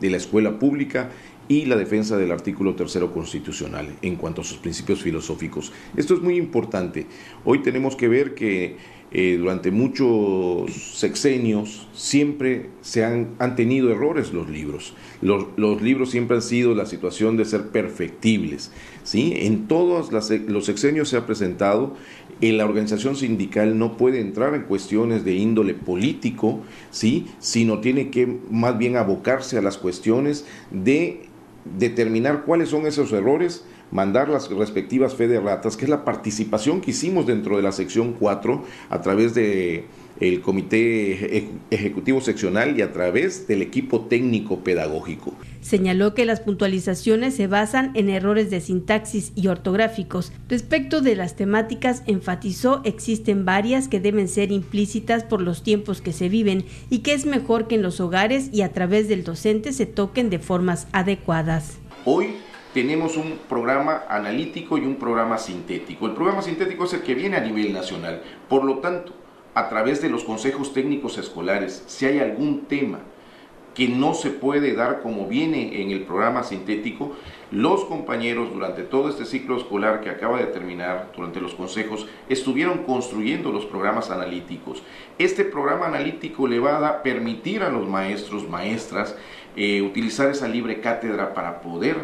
S12: de la escuela pública y la defensa del artículo tercero constitucional en cuanto a sus principios filosóficos. Esto es muy importante. Hoy tenemos que ver que eh, durante muchos sexenios siempre se han, han tenido errores los libros. Los, los, libros siempre han sido la situación de ser perfectibles. ¿sí? En todos los sexenios se ha presentado la organización sindical no puede entrar en cuestiones de índole político, ¿sí? sino tiene que más bien abocarse a las cuestiones de determinar cuáles son esos errores, mandar las respectivas fe de ratas, que es la participación que hicimos dentro de la sección 4 a través de el comité ejecutivo seccional y a través del equipo técnico pedagógico.
S8: Señaló que las puntualizaciones se basan en errores de sintaxis y ortográficos. Respecto de las temáticas, enfatizó existen varias que deben ser implícitas por los tiempos que se viven y que es mejor que en los hogares y a través del docente se toquen de formas adecuadas.
S12: Hoy tenemos un programa analítico y un programa sintético. El programa sintético es el que viene a nivel nacional. Por lo tanto, a través de los consejos técnicos escolares, si hay algún tema que no se puede dar como viene en el programa sintético, los compañeros durante todo este ciclo escolar que acaba de terminar, durante los consejos, estuvieron construyendo los programas analíticos. Este programa analítico le va a permitir a los maestros, maestras, eh, utilizar esa libre cátedra para poder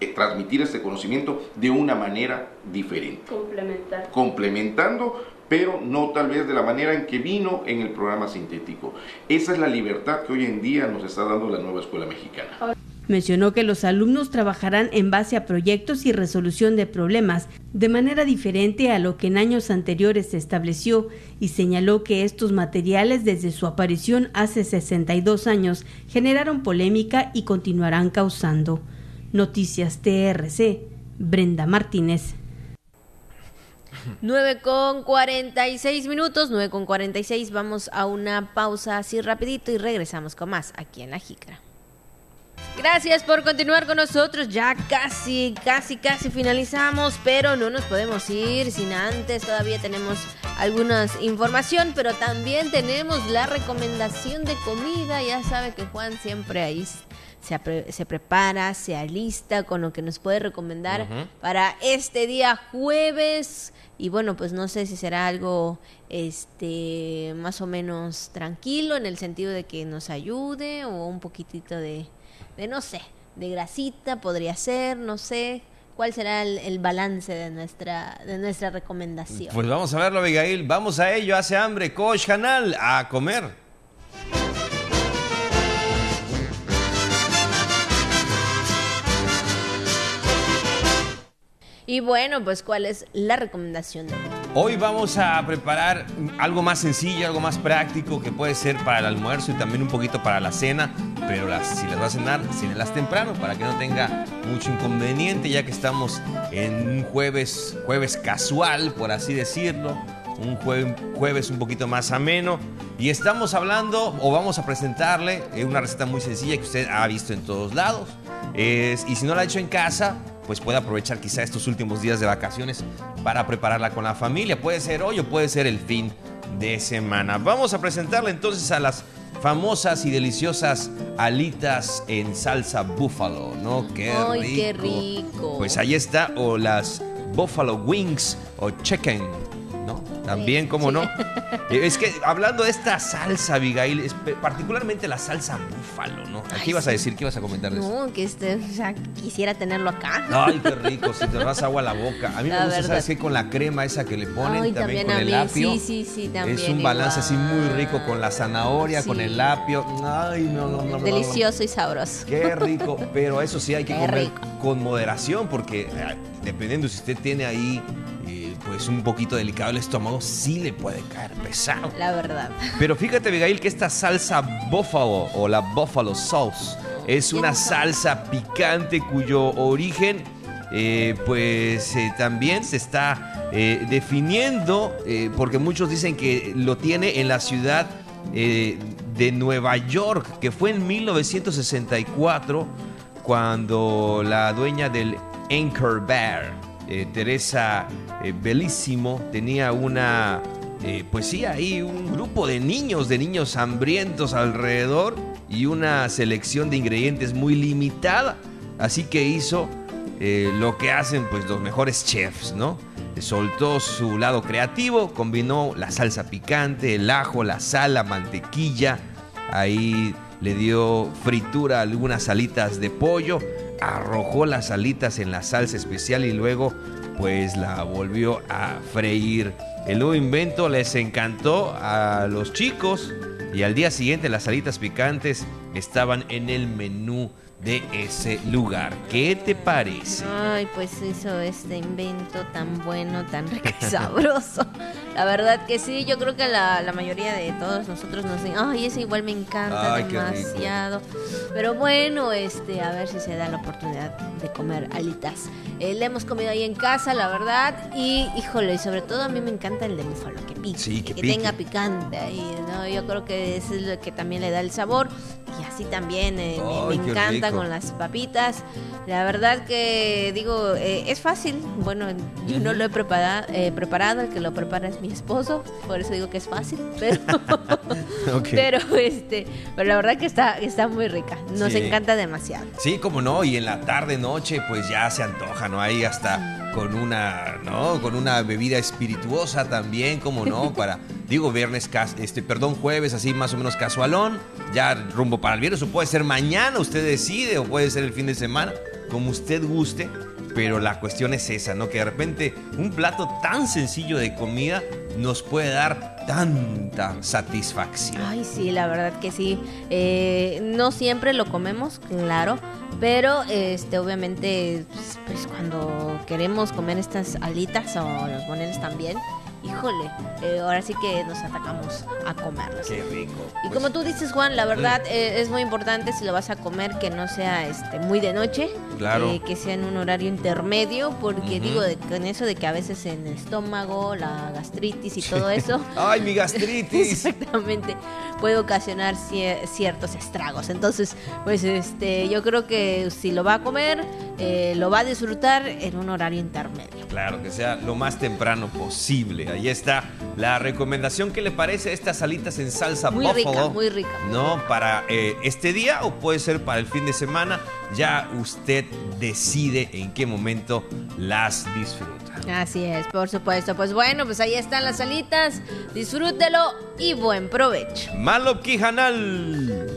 S12: eh, transmitir este conocimiento de una manera diferente.
S13: Complementar.
S12: Complementando, pero no tal vez de la manera en que vino en el programa sintético. Esa es la libertad que hoy en día nos está dando la nueva escuela mexicana.
S13: Mencionó que los alumnos trabajarán en base a proyectos y resolución de problemas de manera diferente a lo que en años anteriores se estableció y señaló que estos materiales desde su aparición hace 62 años generaron polémica y continuarán causando. Noticias TRC, Brenda Martínez.
S1: 9 con 46 minutos, 9 con 46, vamos a una pausa así rapidito y regresamos con más aquí en La Jícara. Gracias por continuar con nosotros. Ya casi, casi, casi finalizamos, pero no nos podemos ir sin antes. Todavía tenemos algunas información, pero también tenemos la recomendación de comida. Ya sabe que Juan siempre ahí se, se prepara, se alista con lo que nos puede recomendar para este día jueves. Y bueno, pues no sé si será algo este más o menos tranquilo en el sentido de que nos ayude o un poquitito de de no sé, de grasita podría ser, no sé. ¿Cuál será el, balance de nuestra, de nuestra recomendación?
S2: Pues vamos a verlo, Abigail. Vamos a ello. Hace hambre. Coach Canal, a comer.
S1: Y bueno, pues ¿cuál es la recomendación hoy?
S2: Vamos a preparar algo más sencillo, algo más práctico que puede ser para el almuerzo y también un poquito para la cena, pero las, si las va a cenar, cenelas temprano para que no tenga mucho inconveniente ya que estamos en un jueves, jueves casual, por así decirlo, un jueves un poquito más ameno y estamos hablando o vamos a presentarle eh, una receta muy sencilla que usted ha visto en todos lados y si no la ha hecho en casa pues puede aprovechar quizá estos últimos días de vacaciones para prepararla con la familia. Puede ser hoy o puede ser el fin de semana. Vamos a presentarle entonces a las famosas y deliciosas alitas en salsa búfalo, ¿no?
S1: Qué Ay, qué rico.
S2: Pues ahí está, o las buffalo wings o chicken también, como no. [laughs] Eh, es que hablando de esta salsa, Abigail, particularmente la salsa búfalo, ¿no? ¿Qué ibas a decir? ¿Qué ibas a comentar de
S1: No, que este, o sea, quisiera tenerlo acá.
S2: Ay, qué [laughs] rico, si te vas agua a la boca. A mí me gusta, ¿sabes qué? Con la crema esa que le ponen, también, con el apio.
S1: Sí, sí, sí, también.
S2: Es un balance así muy rico con la zanahoria, con el apio. Ay, no, no, no.
S1: Delicioso y sabroso.
S2: Qué rico, pero eso sí hay que comer con moderación porque eh, dependiendo si usted tiene ahí pues un poquito delicado el estómago, sí le puede caer pesado.
S1: La verdad.
S2: Pero fíjate, Abigail, que esta salsa buffalo o la buffalo sauce es una salsa picante cuyo origen eh, pues eh, también se está eh, definiendo, porque muchos dicen que lo tiene en la ciudad de Nueva York, que fue en 1964 cuando la dueña del Anchor Bear, Teresa eh, Belísimo tenía una, eh, pues sí, ahí un grupo de niños, de niños hambrientos alrededor y una selección de ingredientes muy limitada. Así que hizo eh, lo que hacen pues los mejores chefs, ¿no? Soltó su lado creativo, combinó la salsa picante, el ajo, la sal, la mantequilla, ahí le dio fritura a algunas alitas de pollo, arrojó las alitas en la salsa especial y luego pues la volvió a freír. El nuevo invento les encantó a los chicos y al día siguiente las salitas picantes estaban en el menú de ese lugar. ¿Qué te parece?
S1: Ay, pues hizo este invento tan bueno, tan rico y sabroso. [laughs] La verdad que sí, yo creo que la, la mayoría de todos nosotros nos dicen, ay, ese igual me encanta demasiado. Pero bueno, este, a ver si se da la oportunidad de comer alitas. Eh, le hemos comido ahí en casa, la verdad, y híjole, y sobre todo a mí me encanta el de búfalo, que pique, que, tenga picante ahí, ¿no? Yo creo que eso es lo que también le da el sabor y así también eh, me, encanta con las papitas. La verdad que digo, eh, es fácil. Bueno, yo no lo he preparado, eh, preparado, el que lo prepara es mi esposo, por eso digo que es fácil, [laughs] pero, [laughs] Pero este, pero la verdad que está, está muy rica. Nos encanta demasiado.
S2: Sí, como no, y en la tarde, noche, pues ya se antoja, ¿no? Ahí hasta con una, ¿no? Con una bebida espirituosa también, como no, [laughs] para, digo, viernes, este, perdón, jueves, así más o menos casualón, ya rumbo para el viernes, o puede ser mañana, usted decide, o puede ser el fin de semana, como usted guste pero la cuestión es esa, ¿no? Que de repente un plato tan sencillo de comida nos puede dar tanta satisfacción.
S1: Ay, sí, la verdad que sí. Eh, no siempre lo comemos, claro, pero este, obviamente, pues, pues, cuando queremos comer estas alitas o los boneles también, híjole, eh, ahora sí que nos atacamos a comerlos.
S2: Qué rico.
S1: Y como tú dices, Juan, la verdad mm. eh, es muy importante si lo vas a comer que no sea este muy de noche,
S2: claro.
S1: Eh, que sea en un horario intermedio, porque digo, con eso de que a veces en el estómago, la gastritis y todo eso. [laughs]
S2: ¡Ay, mi gastritis! [laughs]
S1: exactamente, puede ocasionar ciertos estragos. Entonces, pues este, yo creo que si lo va a comer, lo va a disfrutar en un horario intermedio.
S2: Claro, que sea lo más temprano posible. Ahí está la recomendación. ¿Qué le parece estas alitas en salsa
S1: muy
S2: Rica,
S1: muy rica.
S2: ¿No? Para eh, este día o puede ser para el fin de semana. Ya usted decide en qué momento las disfruta.
S1: Así es, por supuesto. Pues bueno, pues ahí están las alitas. Disfrútelo y buen provecho.
S2: Malo Quijanal.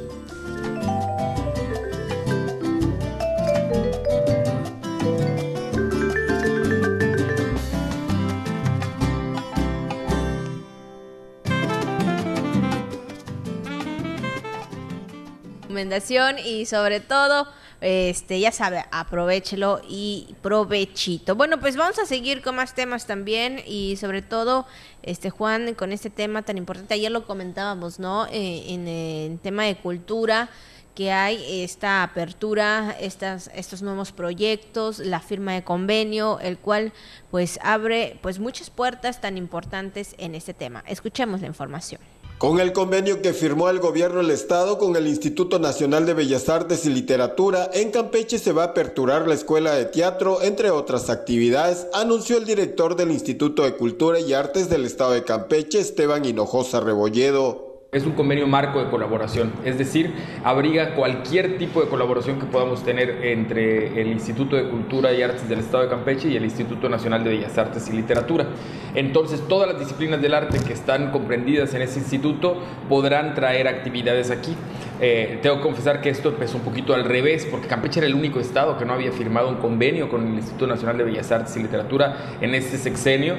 S1: Recomendación y sobre todo, este, ya sabe, aprovechelo y provechito. Bueno, pues vamos a seguir con más temas también y sobre todo, este Juan, con este tema tan importante, ayer lo comentábamos, ¿no? Eh, en el tema de cultura que hay esta apertura, estas, estos nuevos proyectos, la firma de convenio, el cual pues abre pues muchas puertas tan importantes en este tema. Escuchemos la información.
S14: Con el convenio que firmó el gobierno del estado con el Instituto Nacional de Bellas Artes y Literatura, en Campeche se va a aperturar la escuela de teatro, entre otras actividades, anunció el director del Instituto de Cultura y Artes del estado de Campeche, Esteban Hinojosa Rebolledo.
S15: Es un convenio marco de colaboración, es decir, abriga cualquier tipo de colaboración que podamos tener entre el Instituto de Cultura y Artes del Estado de Campeche y el Instituto Nacional de Bellas Artes y Literatura. Entonces, todas las disciplinas del arte que están comprendidas en ese instituto podrán traer actividades aquí. Eh, tengo que confesar que esto empezó un poquito al revés, porque Campeche era el único estado que no había firmado un convenio con el Instituto Nacional de Bellas Artes y Literatura en este sexenio.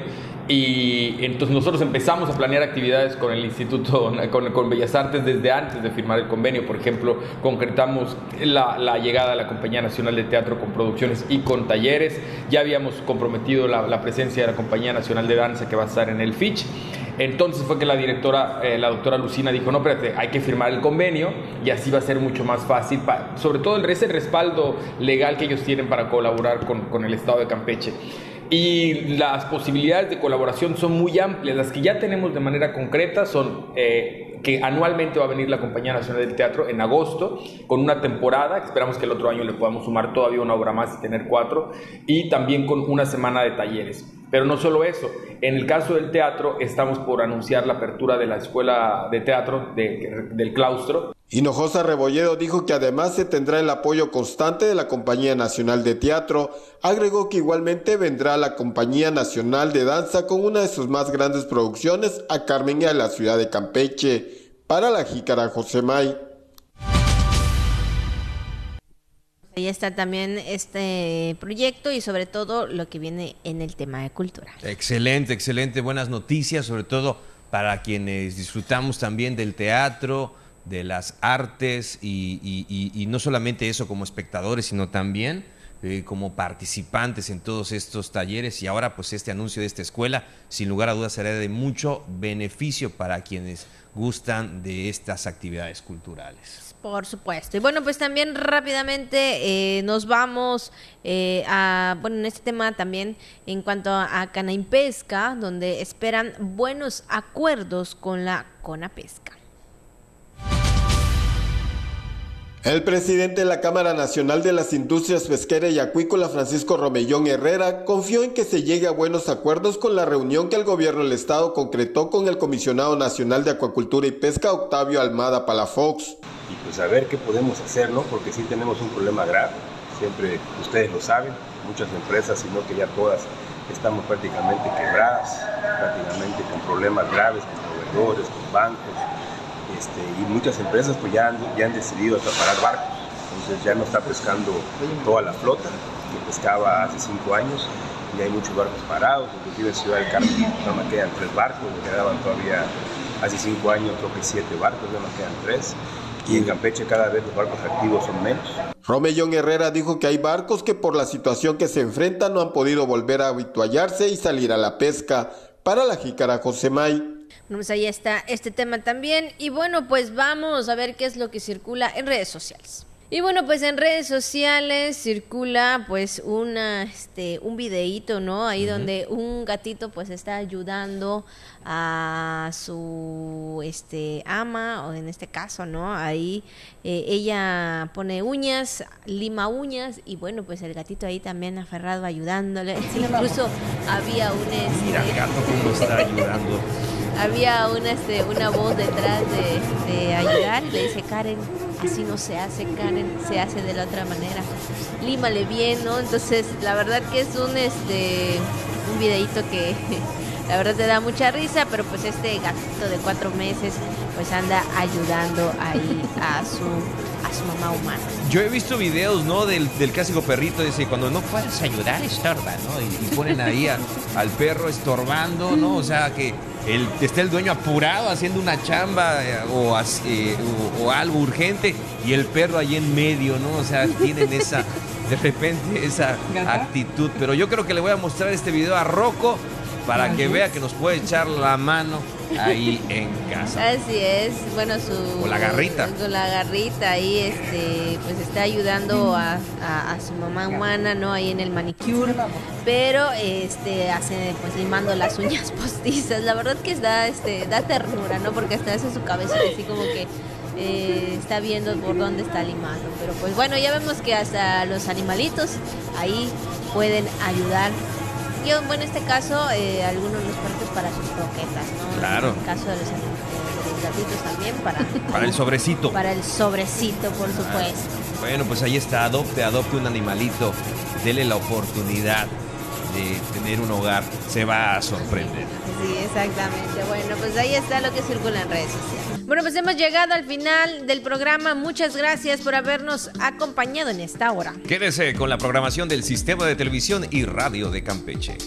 S15: Y entonces nosotros empezamos a planear actividades con el Instituto, [laughs] con, Bellas Artes desde antes de firmar el convenio. Por ejemplo, concretamos la, llegada de la Compañía Nacional de Teatro con producciones y con talleres. Ya habíamos comprometido la, presencia de la Compañía Nacional de Danza que va a estar en el FICH. Entonces fue que la directora, eh, la doctora Lucina dijo, no, espérate, hay que firmar el convenio y así va a ser mucho más fácil, sobre todo ese respaldo legal que ellos tienen para colaborar con, con el Estado de Campeche y las posibilidades de colaboración son muy amplias. Las que ya tenemos de manera concreta son eh, que anualmente va a venir la Compañía Nacional del Teatro en agosto con una temporada, esperamos que el otro año le podamos sumar todavía una obra más y tener cuatro, y también con una semana de talleres. Pero no solo eso, en el caso del teatro estamos por anunciar la apertura de la Escuela de Teatro del Claustro,
S14: Hinojosa Rebolledo dijo que además se tendrá el apoyo constante de la Compañía Nacional de Teatro. Agregó que igualmente vendrá la Compañía Nacional de Danza con una de sus más grandes producciones a Carmen y a la ciudad de Campeche. Para la Jícara José May.
S1: Ahí está también este proyecto y sobre todo lo que viene en el tema de cultura.
S2: Excelente, excelente, buenas noticias, sobre todo para quienes disfrutamos también del teatro de las artes y, no solamente eso como espectadores, sino también eh, como participantes en todos estos talleres y ahora pues este anuncio de esta escuela sin lugar a dudas será de mucho beneficio para quienes gustan de estas actividades culturales.
S1: Por supuesto. Y bueno, pues también rápidamente eh, nos vamos eh, a, bueno, en este tema también en cuanto a Pesca donde esperan buenos acuerdos con la Pesca
S14: El presidente de la Cámara Nacional de las Industrias Pesquera y Acuícola, Francisco Romellón Herrera, confió en que se llegue a buenos acuerdos con la reunión que el gobierno del estado concretó con el comisionado nacional de Acuacultura y Pesca, Octavio Almada Palafox.
S16: Y pues a ver qué podemos hacer, ¿no? Porque sí tenemos un problema grave, siempre ustedes lo saben, muchas empresas, sino que ya todas estamos prácticamente quebradas, prácticamente con problemas graves con proveedores, con bancos, este, y muchas empresas pues ya han, ya han decidido acaparar barcos, entonces ya no está pescando toda la flota que pescaba hace cinco años, y hay muchos barcos parados, inclusive en Ciudad del Carmen no me quedan tres barcos, me quedaban todavía hace cinco años creo que siete barcos, ya me quedan tres, y en Campeche cada vez los barcos activos son menos.
S14: Romellón Herrera dijo que hay barcos que por la situación que se enfrentan no han podido volver a habituallarse y salir a la pesca. Para la jícara Josemay.
S1: Pues ahí está este tema también. Y bueno, pues vamos a ver qué es lo que circula en redes sociales. Y bueno, pues en redes sociales circula pues una este un videíto, ¿no? Ahí donde un gatito pues está ayudando a su este ama o en este caso, ¿no? Ahí eh, ella pone uñas, lima uñas y bueno, pues el gatito ahí también aferrado ayudándole. Incluso había un este,
S2: Mira el gato cómo está ayudando.
S1: había una, este, una voz detrás de, de ayudar y le dice, Karen, así no se hace, Karen, se hace de la otra manera. Límale bien, ¿no? Entonces, la verdad que es un, este, un videíto que la verdad te da mucha risa, pero pues este gatito de cuatro meses pues anda ayudando ahí a su, a su mamá humana.
S2: Yo he visto videos, ¿no? Del, del clásico perrito, dice, cuando no puedes ayudar, estorba, ¿no? Y, y ponen ahí a- al perro estorbando, ¿no? O sea, que el, está el dueño apurado haciendo una chamba eh, o, eh, o, o algo urgente y el perro ahí en medio, ¿no? O sea, tienen esa, de repente, esa actitud. Pero yo creo que le voy a mostrar este video a Rocco para que vea que nos puede echar la mano ahí en casa.
S1: Así es, bueno, su...
S2: Con la garrita.
S1: Con la garrita ahí, este, pues está ayudando a, a- a su mamá humana, ¿no? Ahí en el manicure, pero, este, hace, pues limando las uñas [laughs] postizas. La verdad que da, este, da ternura, ¿no? Porque hasta hace su cabeza así como que eh, está viendo por dónde está limando. Pero pues bueno, ya vemos que hasta los animalitos ahí pueden ayudar. Bueno, en este caso, eh, algunos los perritos para sus croquetas, ¿no?
S2: Claro.
S1: En el caso de los, de los gatitos también, para, [laughs]
S2: Para el sobrecito.
S1: para el sobrecito, por supuesto.
S2: Bueno, pues ahí está, adopte, adopte un animalito, dele la oportunidad de tener un hogar, se va a sorprender.
S1: Sí, exactamente. Bueno, pues ahí está lo que circula en redes sociales. Bueno, pues hemos llegado al final del programa. Muchas gracias por habernos acompañado en esta hora.
S2: Quédese con la programación del Sistema de Televisión y Radio de Campeche.